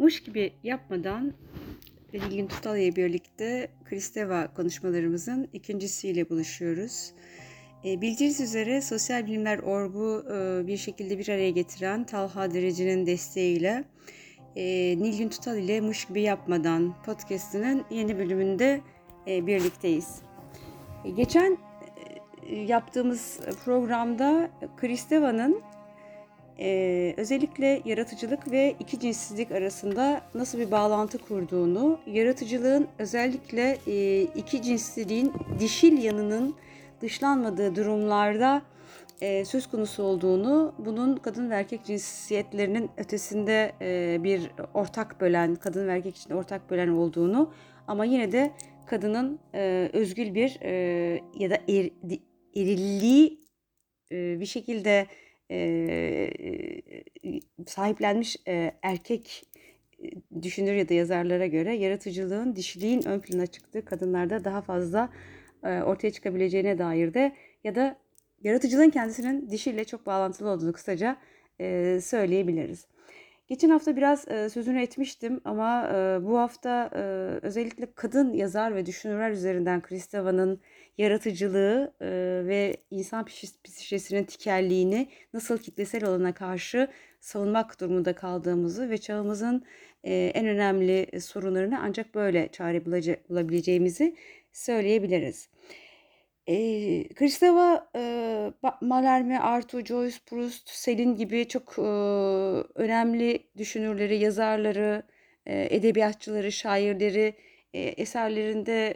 mış gibi yapmadan Nilgün Tutal ile birlikte Kristeva konuşmalarımızın ikincisiyle buluşuyoruz. E, bildiğiniz üzere Sosyal Bilimler Orgu e, bir şekilde bir araya getiren Talha Dereci'nin desteğiyle e, Nilgün Tutal ile Mış gibi yapmadan podcastinin yeni bölümünde birlikteyiz. Geçen yaptığımız programda Kristeva'nın ee, özellikle yaratıcılık ve iki cinsizlik arasında nasıl bir bağlantı kurduğunu, yaratıcılığın özellikle e, iki cinsizliğin dişil yanının dışlanmadığı durumlarda e, söz konusu olduğunu, bunun kadın ve erkek cinsiyetlerinin ötesinde e, bir ortak bölen, kadın ve erkek için ortak bölen olduğunu ama yine de kadının e, özgül bir e, ya da er, erilliği e, bir şekilde sahiplenmiş erkek düşünür ya da yazarlara göre yaratıcılığın, dişiliğin ön plana çıktığı kadınlarda daha fazla ortaya çıkabileceğine dair de ya da yaratıcılığın kendisinin dişiyle çok bağlantılı olduğunu kısaca söyleyebiliriz. Geçen hafta biraz sözünü etmiştim ama bu hafta özellikle kadın yazar ve düşünürler üzerinden Kristeva'nın yaratıcılığı ve insan psikolojisinin tikelliğini nasıl kitlesel olana karşı savunmak durumunda kaldığımızı ve çağımızın en önemli sorunlarını ancak böyle çare bulabileceğimizi söyleyebiliriz. E, Kristeva, e, Mallarmé, Arthur Joyce, Proust, Selin gibi çok e, önemli düşünürleri, yazarları, e, edebiyatçıları, şairleri e, eserlerinde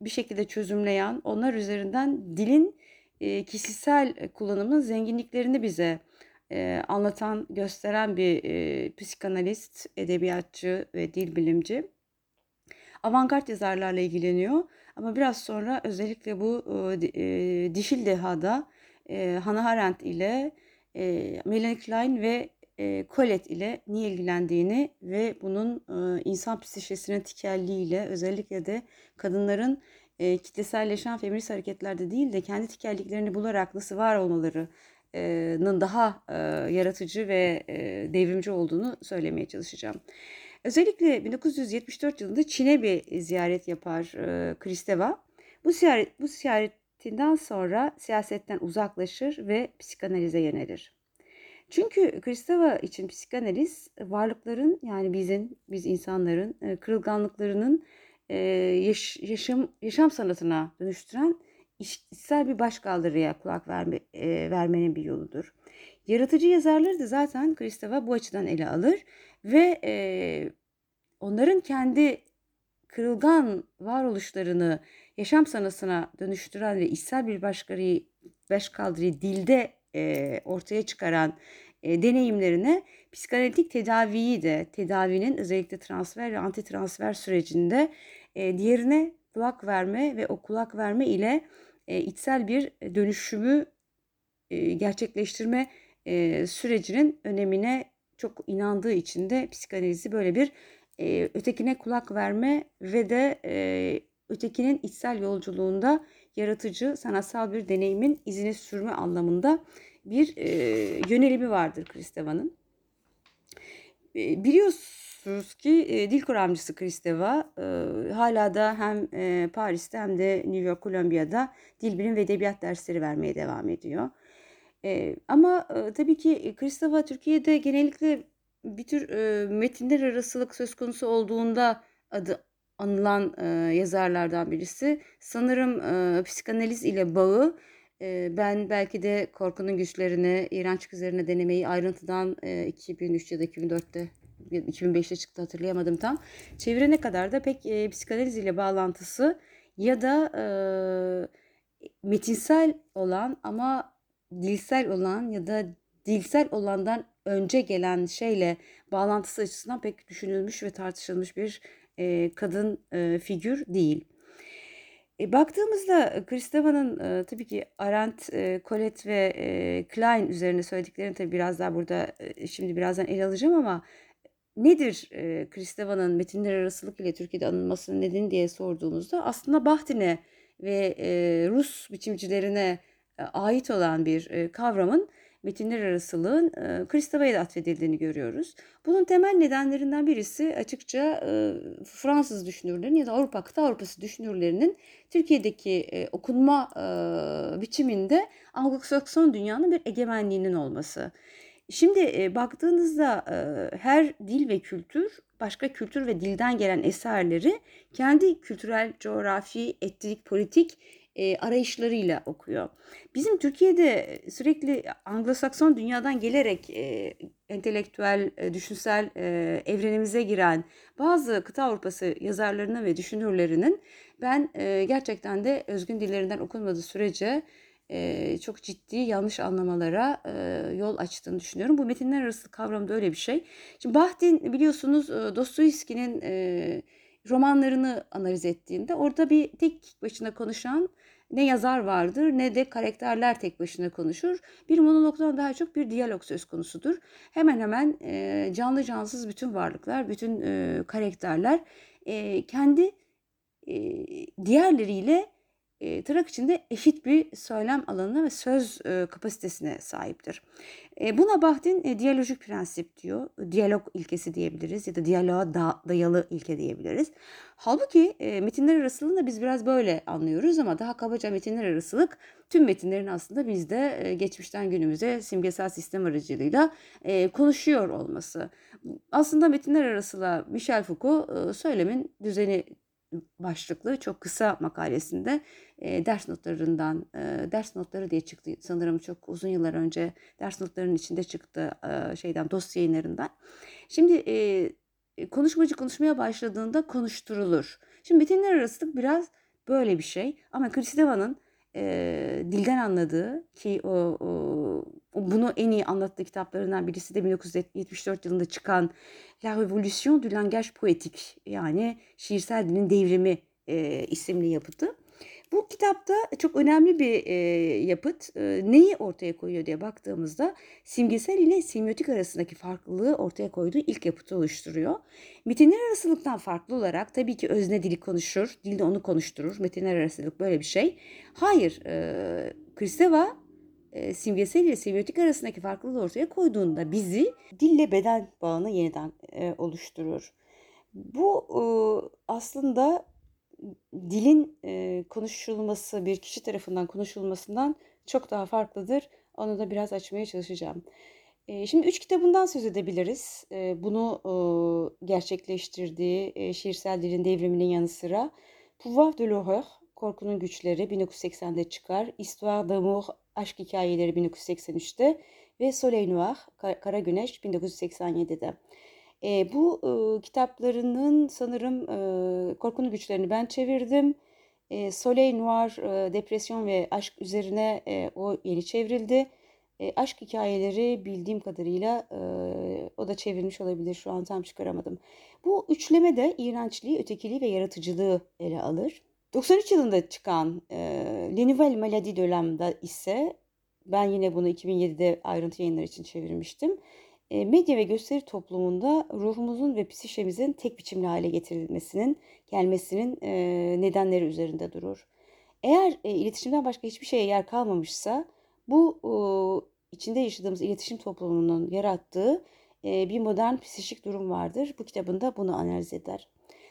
bir şekilde çözümleyen, onlar üzerinden dilin e, kişisel kullanımının zenginliklerini bize e, anlatan, gösteren bir e, psikanalist, edebiyatçı ve dil bilimci. Avantgard yazarlarla ilgileniyor ama biraz sonra özellikle bu e, dişil dehada e, Hannah Arendt ile e, Melanie Klein ve e, Colette ile niye ilgilendiğini ve bunun e, insan psikolojisinin tikelliğiyle özellikle de kadınların e, kitleselleşen feminist hareketlerde değil de kendi tikelliklerini bularak nasıl var olmalarının daha e, yaratıcı ve e, devrimci olduğunu söylemeye çalışacağım. Özellikle 1974 yılında Çin'e bir ziyaret yapar e, Kristeva. Bu ziyaret bu ziyaretinden sonra siyasetten uzaklaşır ve psikanalize yönelir. Çünkü Kristeva için psikanaliz varlıkların yani bizim biz insanların e, kırılganlıklarının e, yaş, yaşam yaşam sanatına dönüştüren içsel bir başkaldırıya kulak verme, e, vermenin bir yoludur. Yaratıcı yazarları da zaten Kristeva bu açıdan ele alır ve e, onların kendi kırılgan varoluşlarını yaşam sanatına dönüştüren ve içsel bir başkaldırıyı, başkaldırıyı dilde e, ortaya çıkaran e, deneyimlerine psikanalitik tedaviyi de tedavinin özellikle transfer ve anti transfer sürecinde e, diğerine kulak verme ve o kulak verme ile e, içsel bir dönüşümü e, gerçekleştirme e, sürecinin önemine çok inandığı için de psikanalizi böyle bir e, ötekine kulak verme ve de e, ötekinin içsel yolculuğunda yaratıcı sanatsal bir deneyimin izini sürme anlamında bir e, yönelimi vardır Kristeva'nın. E, biliyorsunuz ki e, dil kuramcısı Kristeva e, hala da hem e, Paris'te hem de New York, Columbia'da dil bilim ve edebiyat dersleri vermeye devam ediyor. E, ama e, tabii ki Kristeva Türkiye'de genellikle bir tür e, metinler arasılık söz konusu olduğunda adı anılan e, yazarlardan birisi. Sanırım e, psikanaliz ile bağı ben belki de korkunun güçlerini İğrençlik üzerine denemeyi ayrıntıdan 2003 ya da 2004'te 2005'te çıktı hatırlayamadım tam. Çevirene kadar da pek e, psikanaliz ile bağlantısı ya da e, metinsel olan ama dilsel olan ya da dilsel olandan önce gelen şeyle bağlantısı açısından pek düşünülmüş ve tartışılmış bir e, kadın e, figür değil. E, baktığımızda Kristeva'nın e, tabii ki Arendt, e, Colette ve e, Klein üzerine söylediklerini tabii biraz daha burada e, şimdi birazdan ele alacağım ama nedir e, Kristeva'nın metinler arasılık ile Türkiye'de anılmasının nedeni diye sorduğumuzda aslında Bahtin'e ve e, Rus biçimcilerine ait olan bir e, kavramın metinler arasılığın e, Kristeva'ya da atfedildiğini görüyoruz. Bunun temel nedenlerinden birisi açıkça e, Fransız düşünürlerin ya da Avrupa kıta Avrupası düşünürlerinin Türkiye'deki e, okunma e, biçiminde Anglo-Sakson dünyanın bir egemenliğinin olması. Şimdi e, baktığınızda e, her dil ve kültür başka kültür ve dilden gelen eserleri kendi kültürel, coğrafi, etnik, politik e, arayışlarıyla okuyor. Bizim Türkiye'de sürekli Anglo-Sakson dünyadan gelerek e, entelektüel, e, düşünsel e, evrenimize giren bazı kıta Avrupası yazarlarının ve düşünürlerinin ben e, gerçekten de özgün dillerinden okunmadığı sürece e, çok ciddi yanlış anlamalara e, yol açtığını düşünüyorum. Bu metinler arası kavramı da öyle bir şey. Şimdi Bahdin biliyorsunuz e, Dostoyevski'nin e, romanlarını analiz ettiğinde orada bir tek başına konuşan ne yazar vardır ne de karakterler tek başına konuşur. Bir monologdan daha çok bir diyalog söz konusudur. Hemen hemen e, canlı cansız bütün varlıklar, bütün e, karakterler e, kendi e, diğerleriyle e, tırnak içinde eşit bir söylem alanına ve söz e, kapasitesine sahiptir. E, buna Bahdin e, diyalojik prensip diyor. Diyalog ilkesi diyebiliriz ya da diyaloğa da, dayalı ilke diyebiliriz. Halbuki e, metinler arasılığını da biz biraz böyle anlıyoruz ama daha kabaca metinler arasılık tüm metinlerin aslında bizde e, geçmişten günümüze simgesel sistem aracılığıyla e, konuşuyor olması. Aslında metinler arasılığa Michel Foucault e, söylemin düzeni başlıklı çok kısa makalesinde e, ders notlarından e, ders notları diye çıktı sanırım çok uzun yıllar önce ders notlarının içinde çıktı e, şeyden dosya yayınlarından. Şimdi e, konuşmacı konuşmaya başladığında konuşturulur. Şimdi metinler arasılık biraz böyle bir şey ama Kristeva'nın e, dilden anladığı ki o, o bunu en iyi anlattığı kitaplarından birisi de 1974 yılında çıkan La Révolution du langage poétique yani şiirsel dilin devrimi e, isimli yapıtı. Bu kitapta çok önemli bir e, yapıt. E, neyi ortaya koyuyor diye baktığımızda simgesel ile semiotik arasındaki farklılığı ortaya koyduğu ilk yapıtı oluşturuyor. Metinler arasılıktan farklı olarak tabii ki özne dili konuşur, dil de onu konuşturur. Metinler arasılık böyle bir şey. Hayır, e, Kristeva e, simgesel ile semiotik arasındaki farklılığı ortaya koyduğunda bizi dille beden bağını yeniden e, oluşturur. Bu e, aslında dilin e, konuşulması bir kişi tarafından konuşulmasından çok daha farklıdır. Onu da biraz açmaya çalışacağım. E, şimdi üç kitabından söz edebiliriz. E, bunu e, gerçekleştirdiği e, şiirsel dilin devriminin yanı sıra Pouvoir de l'horreur, Korkunun Güçleri 1980'de çıkar. Histoire d'amour, Aşk Hikayeleri 1983'te ve Soleil Noir, Kara Güneş 1987'de. E, bu e, kitaplarının sanırım e, korkunun güçlerini ben çevirdim. E, Soleil Noir, e, depresyon ve aşk üzerine e, o yeni çevrildi. E, aşk hikayeleri bildiğim kadarıyla e, o da çevrilmiş olabilir. Şu an tam çıkaramadım. Bu üçleme de iğrençliği, ötekiliği ve yaratıcılığı ele alır. 93 yılında çıkan e, Les Nouvelles Maladies de ise ben yine bunu 2007'de ayrıntı yayınlar için çevirmiştim. E, medya ve gösteri toplumunda ruhumuzun ve psişemizin tek biçimli hale getirilmesinin, gelmesinin e, nedenleri üzerinde durur. Eğer e, iletişimden başka hiçbir şeye yer kalmamışsa bu içinde yaşadığımız iletişim toplumunun yarattığı bir modern psişik durum vardır. Bu kitabında bunu analiz eder.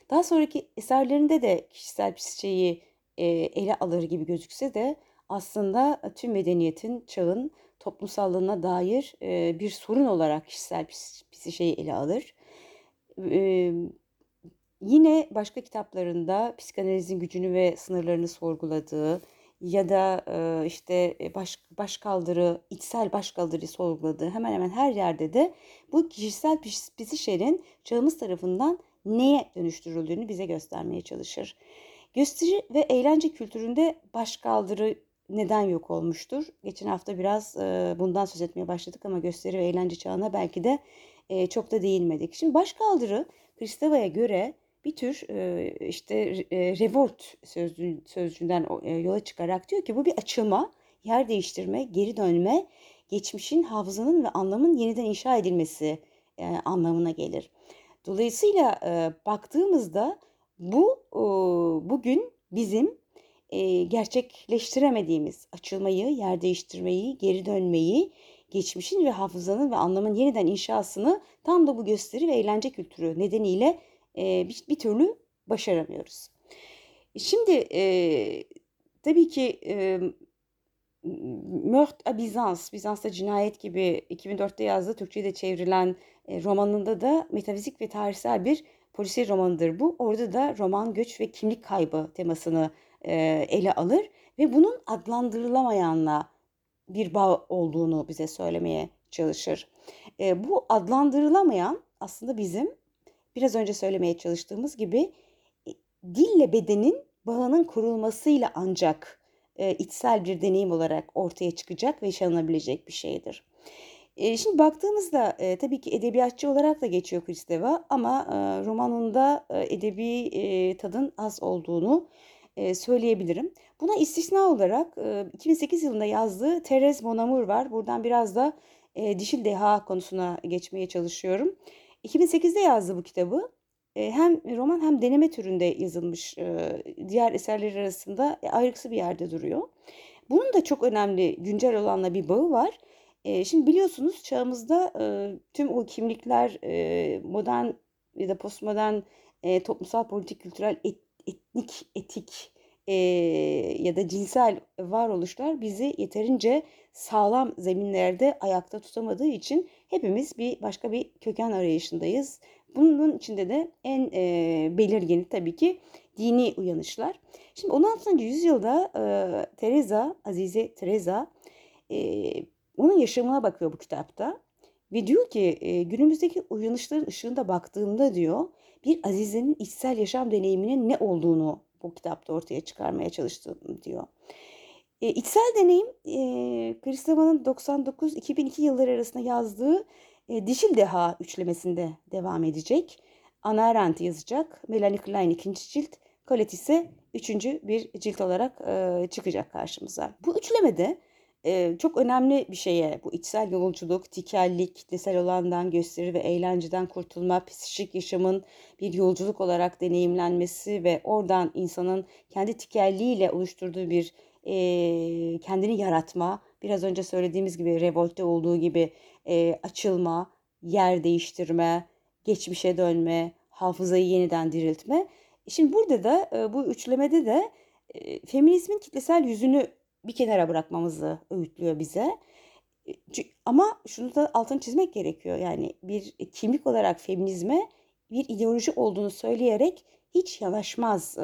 Daha sonraki eserlerinde de kişisel psişeyi ele alır gibi gözükse de aslında tüm medeniyetin, çağın toplumsallığına dair e, bir sorun olarak kişisel psişeyi ele alır. E, yine başka kitaplarında psikanalizin gücünü ve sınırlarını sorguladığı ya da e, işte baş, başkaldırı, içsel başkaldırı sorguladığı hemen hemen her yerde de bu kişisel psişenin çağımız tarafından neye dönüştürüldüğünü bize göstermeye çalışır. Gösteri ve eğlence kültüründe başkaldırı neden yok olmuştur? Geçen hafta biraz bundan söz etmeye başladık ama gösteri ve eğlence çağına belki de çok da değinmedik. Şimdi başkaldırı Kristeva'ya göre bir tür işte e, revolt sözcüğün, sözcüğünden yola çıkarak diyor ki bu bir açılma, yer değiştirme, geri dönme, geçmişin, hafızanın ve anlamın yeniden inşa edilmesi anlamına gelir. Dolayısıyla baktığımızda bu bugün bizim gerçekleştiremediğimiz açılmayı, yer değiştirmeyi, geri dönmeyi, geçmişin ve hafızanın ve anlamın yeniden inşasını tam da bu gösteri ve eğlence kültürü nedeniyle bir, türlü başaramıyoruz. Şimdi tabii ki e, Meurtre à Bizans, Bizans'ta cinayet gibi 2004'te yazdığı Türkçe'ye de çevrilen romanında da metafizik ve tarihsel bir polisiye romanıdır bu. Orada da roman, göç ve kimlik kaybı temasını ele alır ve bunun adlandırılamayanla bir bağ olduğunu bize söylemeye çalışır. Bu adlandırılamayan aslında bizim biraz önce söylemeye çalıştığımız gibi e, dille bedenin bağının kurulmasıyla ancak e, içsel bir deneyim olarak ortaya çıkacak ve yaşanabilecek bir şeydir. E, şimdi baktığımızda tabii ki edebiyatçı olarak da geçiyor Kristeva ama romanında edebi tadın az olduğunu söyleyebilirim. Buna istisna olarak e, 2008 yılında yazdığı Therese Monamur var. Buradan biraz da dişil deha konusuna geçmeye çalışıyorum. 2008'de yazdı bu kitabı. Hem roman hem deneme türünde yazılmış diğer eserler arasında e, ayrıksı bir yerde duruyor. Bunun da çok önemli güncel olanla bir bağı var. Şimdi biliyorsunuz çağımızda tüm o kimlikler modern ya da postmodern toplumsal, politik, kültürel, et, etnik, etik e, ya da cinsel varoluşlar bizi yeterince sağlam zeminlerde ayakta tutamadığı için hepimiz bir başka bir köken arayışındayız. Bunun içinde de en e, belirgini tabii ki dini uyanışlar. Şimdi 16. yüzyılda e, Teresa, Azize Teresa e, onun yaşamına bakıyor bu kitapta. Ve diyor ki e, günümüzdeki uyanışların ışığında baktığımda diyor bir Azize'nin içsel yaşam deneyiminin ne olduğunu bu kitapta ortaya çıkarmaya çalıştım diyor. E, içsel deneyim e, Kristeva'nın 99-2002 yılları arasında yazdığı e, Dişil Deha üçlemesinde devam edecek. Anna Arendt yazacak. Melanie Klein ikinci cilt. Colette ise üçüncü bir cilt olarak e, çıkacak karşımıza. Bu üçlemede e, çok önemli bir şeye bu içsel yolculuk, tikellik, kitlesel olandan gösteri ve eğlenceden kurtulma, psikik yaşamın bir yolculuk olarak deneyimlenmesi ve oradan insanın kendi tikelliğiyle oluşturduğu bir e, kendini yaratma, biraz önce söylediğimiz gibi revolte olduğu gibi e, açılma, yer değiştirme, geçmişe dönme, hafızayı yeniden diriltme. Şimdi burada da bu üçlemede de feminizmin kitlesel yüzünü bir kenara bırakmamızı öğütlüyor bize. Ama şunu da altını çizmek gerekiyor. Yani bir kimlik olarak feminizme bir ideoloji olduğunu söyleyerek hiç yanaşmaz e,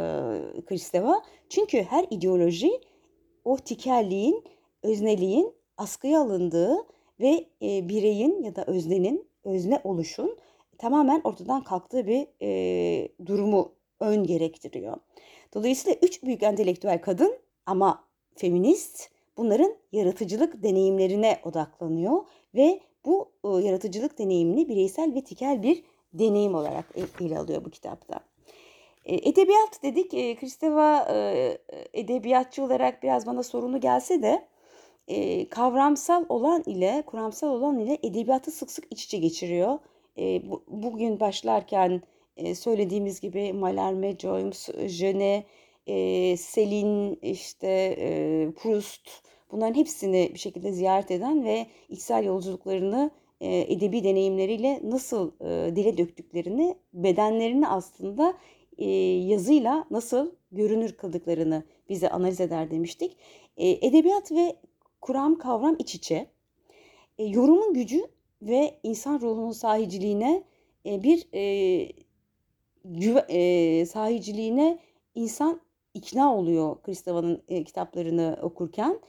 Kristeva. Çünkü her ideoloji o tikelliğin, özneliğin askıya alındığı ve e, bireyin ya da öznenin, özne oluşun tamamen ortadan kalktığı bir e, durumu ön gerektiriyor. Dolayısıyla üç büyük entelektüel kadın ama feminist bunların yaratıcılık deneyimlerine odaklanıyor ve bu e, yaratıcılık deneyimini bireysel ve tikel bir deneyim olarak e, ele alıyor bu kitapta. E, edebiyat dedik. Kristeva edebiyatçı olarak biraz bana sorunu gelse de kavramsal olan ile kuramsal olan ile edebiyatı sık sık iç içe geçiriyor. Bu, bugün başlarken söylediğimiz gibi Mallarmé, Joyce, Jeunet, e, Selin, işte e, Proust bunların hepsini bir şekilde ziyaret eden ve içsel yolculuklarını e, edebi deneyimleriyle nasıl e, dile döktüklerini, bedenlerini aslında e, yazıyla nasıl görünür kıldıklarını bize analiz eder demiştik. E, edebiyat ve kuram kavram iç içe. E, yorumun gücü ve insan ruhunun sahiciliğine e, bir e, güve, e, sahiciliğine insan ikna oluyor Kristeva'nın e, kitaplarını okurken.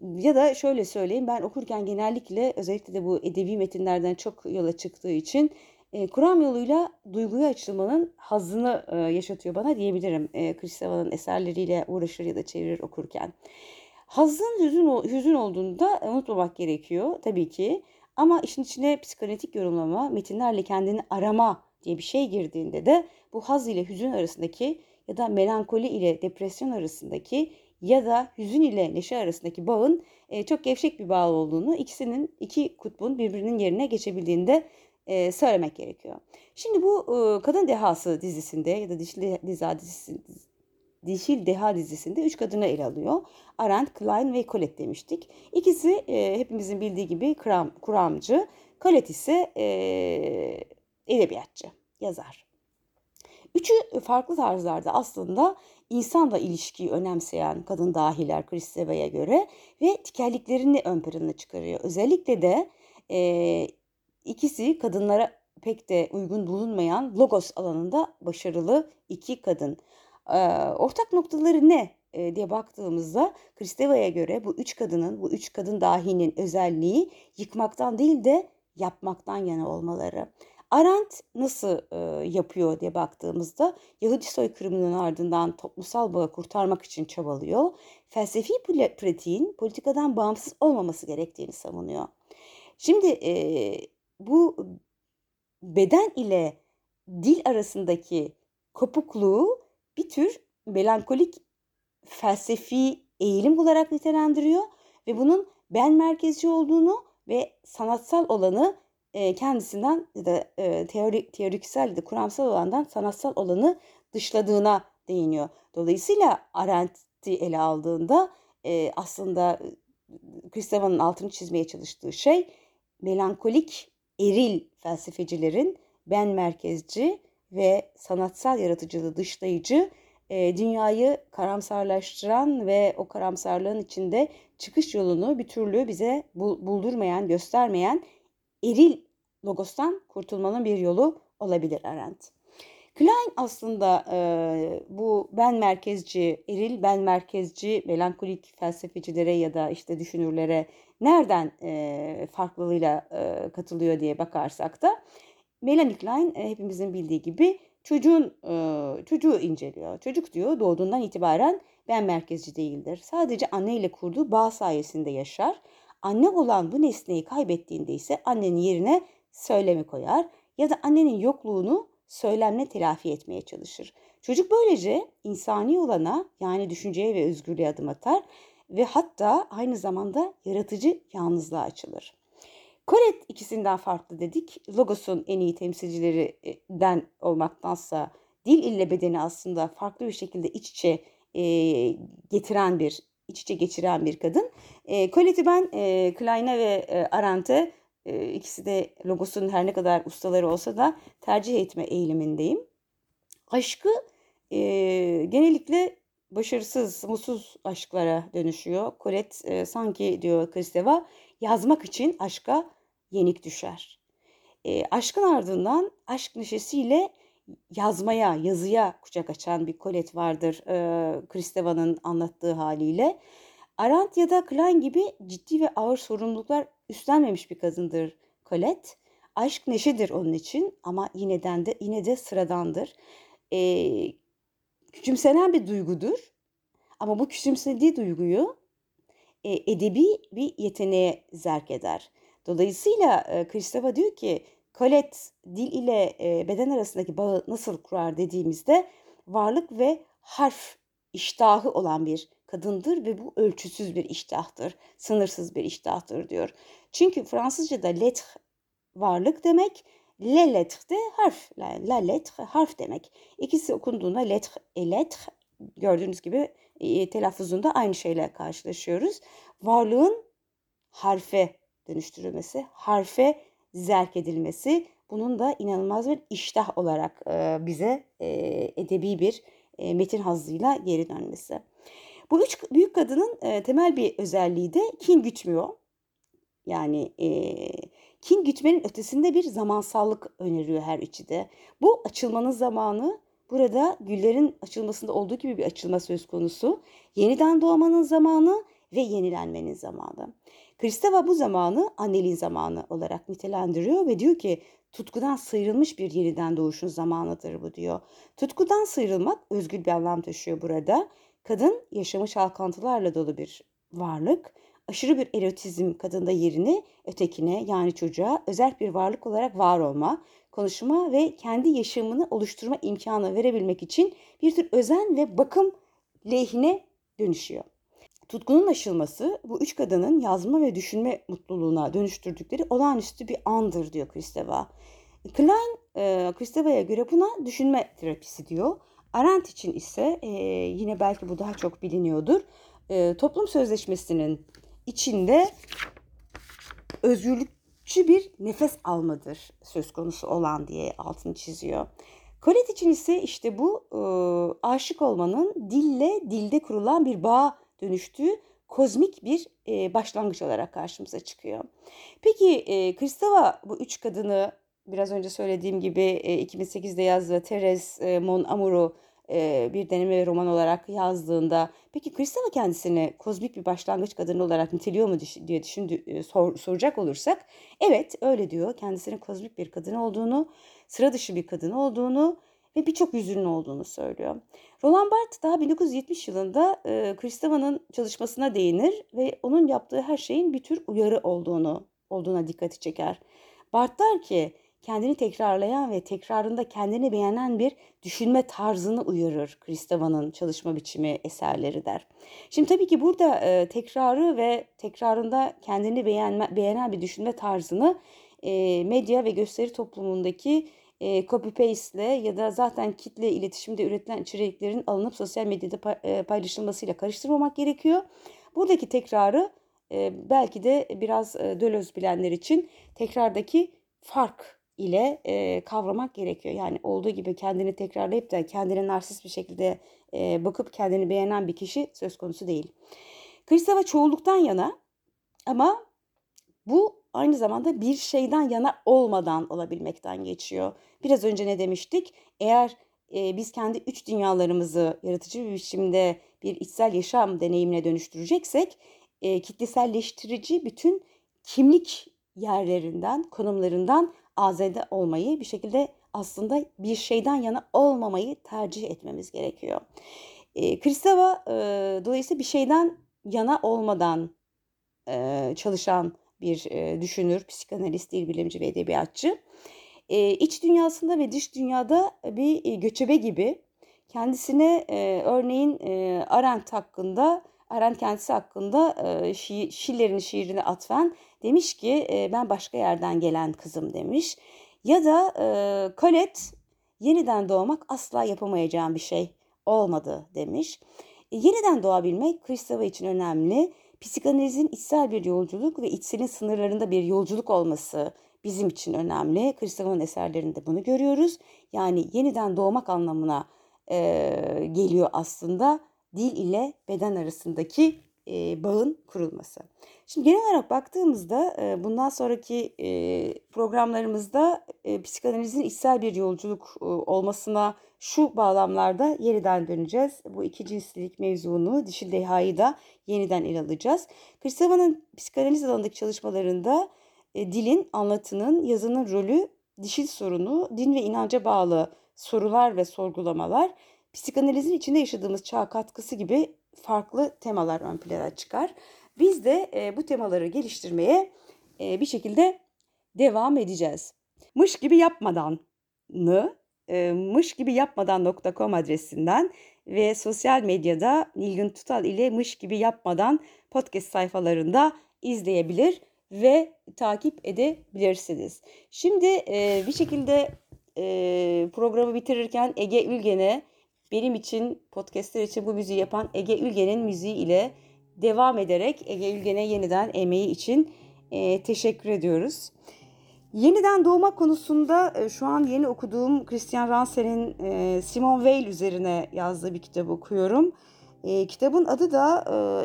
Ya da şöyle söyleyeyim ben okurken genellikle özellikle de bu edebi metinlerden çok yola çıktığı için e, kuram yoluyla duyguya açılmanın hazını e, yaşatıyor bana diyebilirim e, Kristeva'nın eserleriyle uğraşır ya da çevirir okurken. Hazın hüzün, hüzün olduğunu da unutmamak gerekiyor tabii ki. Ama işin içine psikanalitik yorumlama, metinlerle kendini arama diye bir şey girdiğinde de bu haz ile hüzün arasındaki ya da melankoli ile depresyon arasındaki ya da hüzün ile neşe arasındaki bağın e, çok gevşek bir bağ olduğunu, ikisinin iki kutbun birbirinin yerine geçebildiğinde e, söylemek gerekiyor. Şimdi bu e, Kadın Dehası dizisinde ya da Dişli Diza dizisi, Dişil Deha dizisinde üç kadını ele alıyor. Arendt, Klein ve Colette demiştik. İkisi e, hepimizin bildiği gibi kuram, kuramcı. Colette ise e, edebiyatçı, yazar. Üçü farklı tarzlarda aslında insanla ilişkiyi önemseyen kadın dahiler Kristeva'ya göre ve tikelliklerini ön plana çıkarıyor. Özellikle de e, ikisi kadınlara pek de uygun bulunmayan logos alanında başarılı iki kadın. E, ortak noktaları ne e, diye baktığımızda Kristeva'ya göre bu üç kadının, bu üç kadın dahinin özelliği yıkmaktan değil de yapmaktan yana olmaları. Arendt nasıl e, yapıyor diye baktığımızda Yahudi soykırımının ardından toplumsal bağı kurtarmak için çabalıyor. Felsefi pratiğin politikadan bağımsız olmaması gerektiğini savunuyor. Şimdi e, bu beden ile dil arasındaki kopukluğu bir tür melankolik felsefi eğilim olarak nitelendiriyor ve bunun ben merkezci olduğunu ve sanatsal olanı kendisinden da e, teori, teoriksel da kuramsal olandan sanatsal olanı dışladığına değiniyor. Dolayısıyla Arendt'i ele aldığında aslında Kristeva'nın altını çizmeye çalıştığı şey melankolik eril felsefecilerin ben merkezci ve sanatsal yaratıcılığı dışlayıcı dünyayı karamsarlaştıran ve o karamsarlığın içinde çıkış yolunu bir türlü bize buldurmayan, göstermeyen eril logostan kurtulmanın bir yolu olabilir Arendt. Klein aslında e, bu ben merkezci, eril ben merkezci melankolik felsefecilere ya da işte düşünürlere nereden e, farklılığıyla e, katılıyor diye bakarsak da Melanie Klein e, hepimizin bildiği gibi çocuğun e, çocuğu inceliyor. Çocuk diyor doğduğundan itibaren ben merkezci değildir. Sadece anne ile kurduğu bağ sayesinde yaşar. Anne olan bu nesneyi kaybettiğinde ise annenin yerine söylemi koyar ya da annenin yokluğunu söylemle telafi etmeye çalışır. Çocuk böylece insani olana yani düşünceye ve özgürlüğe adım atar ve hatta aynı zamanda yaratıcı yalnızlığa açılır. Colette ikisinden farklı dedik. Logos'un en iyi temsilcilerinden olmaktansa dil ile bedeni aslında farklı bir şekilde iç içe e, getiren bir, iç içe geçiren bir kadın. E, Colette'i ben e, Klein'e ve e, Arendt'e e, ikisi de Logos'un her ne kadar ustaları olsa da tercih etme eğilimindeyim. Aşkı e, genellikle başarısız, mutsuz aşklara dönüşüyor. Colette e, sanki diyor Kristeva yazmak için aşka yenik düşer. E, aşkın ardından aşk neşesiyle yazmaya, yazıya kucak açan bir Colette vardır e, Kristeva'nın anlattığı haliyle. Arendt ya da Klein gibi ciddi ve ağır sorumluluklar üstlenmemiş bir kadındır Colette. Aşk neşedir onun için ama yineden de yine de sıradandır. Ee, küçümsenen bir duygudur. Ama bu küçümsediği duyguyu e, edebi bir yeteneğe zerk eder. Dolayısıyla e, Kristeva diyor ki Colette dil ile beden arasındaki bağı nasıl kurar dediğimizde varlık ve harf iştahı olan bir kadındır ve bu ölçüsüz bir iştahtır, sınırsız bir iştahtır diyor. Çünkü Fransızca'da lettre varlık demek, le lettre de harf, la, la lettre harf demek. İkisi okunduğunda lettre e lettre gördüğünüz gibi e, telaffuzunda aynı şeyle karşılaşıyoruz. Varlığın harfe dönüştürülmesi, harfe zerk edilmesi bunun da inanılmaz bir iştah olarak bize edebi bir metin hazzıyla geri dönmesi. Bu üç büyük kadının temel bir özelliği de kin gütmüyor. Yani kin gütmenin ötesinde bir zamansallık öneriyor her üçü de. Bu açılmanın zamanı burada güllerin açılmasında olduğu gibi bir açılma söz konusu. Yeniden doğmanın zamanı ve yenilenmenin zamanı. Kristeva bu zamanı anneliğin zamanı olarak nitelendiriyor ve diyor ki tutkudan sıyrılmış bir yeniden doğuşun zamanıdır bu diyor. Tutkudan sıyrılmak özgür bir anlam taşıyor burada. Kadın yaşamı çalkantılarla dolu bir varlık. Aşırı bir erotizm kadında yerini ötekine yani çocuğa özel bir varlık olarak var olma, konuşma ve kendi yaşamını oluşturma imkanı verebilmek için bir tür özen ve bakım lehine dönüşüyor. Tutkunun aşılması bu üç kadının yazma ve düşünme mutluluğuna dönüştürdükleri olağanüstü bir andır diyor Kristeva. Klein, e, Kristeva'ya göre buna düşünme terapisi diyor. Arendt için ise e, yine belki bu daha çok biliniyordur. E, toplum sözleşmesinin içinde özgürlükçü bir nefes almadır söz konusu olan diye altını çiziyor. Colette için ise işte bu e, aşık olmanın dille dilde kurulan bir bağ dönüştüğü kozmik bir e, başlangıç olarak karşımıza çıkıyor. Peki e, Kristeva bu üç kadını biraz önce söylediğim gibi e, 2008'de yazdığı Teres e, Mon Amour'u e, bir deneme roman olarak yazdığında peki Kristeva kendisini kozmik bir başlangıç kadını olarak niteliyor mu diye düşündü, e, sor, soracak olursak evet öyle diyor. Kendisinin kozmik bir kadın olduğunu, sıra dışı bir kadın olduğunu ve birçok yüzünün olduğunu söylüyor. Roland Barthes daha 1970 yılında e, Kristeva'nın çalışmasına değinir ve onun yaptığı her şeyin bir tür uyarı olduğunu olduğuna dikkati çeker. Barthes der ki kendini tekrarlayan ve tekrarında kendini beğenen bir düşünme tarzını uyarır Kristeva'nın çalışma biçimi eserleri der. Şimdi tabii ki burada e, tekrarı ve tekrarında kendini beğenme, beğenen bir düşünme tarzını e, medya ve gösteri toplumundaki e, copy paste ile ya da zaten kitle iletişimde üretilen içeriklerin alınıp sosyal medyada e, paylaşılmasıyla karıştırmamak gerekiyor. Buradaki tekrarı e, belki de biraz e, Dölöz bilenler için tekrardaki fark ile e, kavramak gerekiyor. Yani olduğu gibi kendini tekrarlayıp da kendine narsist bir şekilde e, bakıp kendini beğenen bir kişi söz konusu değil. Kristeva çoğulluktan yana ama bu aynı zamanda bir şeyden yana olmadan olabilmekten geçiyor. Biraz önce ne demiştik? Eğer e, biz kendi üç dünyalarımızı yaratıcı bir biçimde bir içsel yaşam deneyimine dönüştüreceksek e, kitleselleştirici bütün kimlik yerlerinden, konumlarından azade olmayı bir şekilde aslında bir şeyden yana olmamayı tercih etmemiz gerekiyor. E, Kristeva e, dolayısıyla bir şeyden yana olmadan e, çalışan bir düşünür, psikanalist, dil bilimci ve edebiyatçı. E, iç dünyasında ve dış dünyada bir e, göçebe gibi kendisine örneğin e, Arendt hakkında, Arendt kendisi hakkında e, şi, Schiller'in şiirini atfen demiş ki ben başka yerden gelen kızım demiş. Ya da e, Colette yeniden doğmak asla yapamayacağım bir şey olmadı demiş. E, yeniden doğabilmek Kristeva için önemli psikanalizin içsel bir yolculuk ve içselin sınırlarında bir yolculuk olması bizim için önemli. Kristeva'nın eserlerinde bunu görüyoruz. Yani yeniden doğmak anlamına e, geliyor aslında dil ile beden arasındaki e, bağın kurulması. Şimdi genel olarak baktığımızda e, bundan sonraki e, programlarımızda e, psikanalizin içsel bir yolculuk e, olmasına şu bağlamlarda yeniden döneceğiz. Bu iki cinslilik mevzunu, dişil dehayı da yeniden ele alacağız. Kristeva'nın psikanaliz alanındaki çalışmalarında e, dilin, anlatının, yazının rolü, dişil sorunu, din ve inanca bağlı sorular ve sorgulamalar, psikanalizin içinde yaşadığımız çağ katkısı gibi farklı temalar ön plana çıkar. Biz de e, bu temaları geliştirmeye e, bir şekilde devam edeceğiz. Mış gibi yapmadan mı mış gibi yapmadan.com adresinden ve sosyal medyada Nilgün Tutal ile mış gibi yapmadan podcast sayfalarında izleyebilir ve takip edebilirsiniz. Şimdi bir şekilde programı bitirirken Ege Ülgen'e benim için podcastler için bu müziği yapan Ege Ülgen'in müziği ile devam ederek Ege Ülgen'e yeniden emeği için teşekkür ediyoruz. Yeniden doğma konusunda e, şu an yeni okuduğum Christian Ransel'in e, Simone Weil üzerine yazdığı bir kitap okuyorum. E, kitabın adı da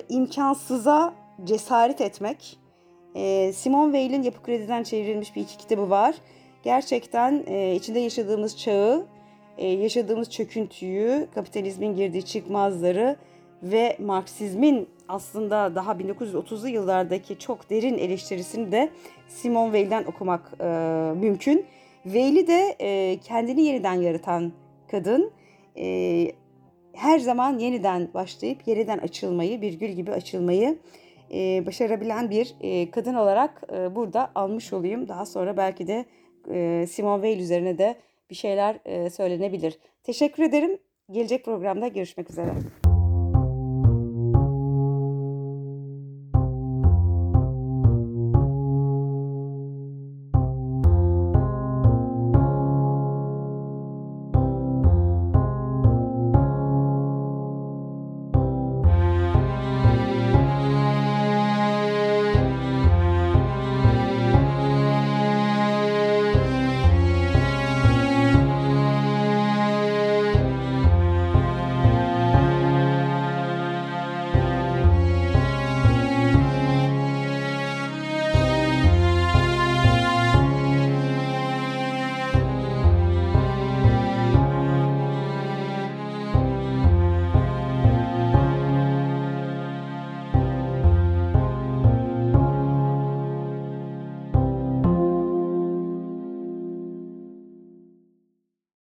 İmkansıza Cesaret Etmek. Simone Weil'in Yapı Kredi'den çevrilmiş bir iki kitabı var. Gerçekten içinde yaşadığımız çağı, yaşadığımız çöküntüyü, kapitalizmin girdiği çıkmazları ve Marksizmin aslında daha 1930'lu yıllardaki çok derin eleştirisini de Simone Weil'den okumak e, mümkün. Weil'i de e, kendini yeniden yaratan kadın. E, her zaman yeniden başlayıp yeniden açılmayı, bir gül gibi açılmayı e, başarabilen bir e, kadın olarak e, burada almış olayım. Daha sonra belki de e, Simone Weil üzerine de bir şeyler e, söylenebilir. Teşekkür ederim. Gelecek programda görüşmek üzere.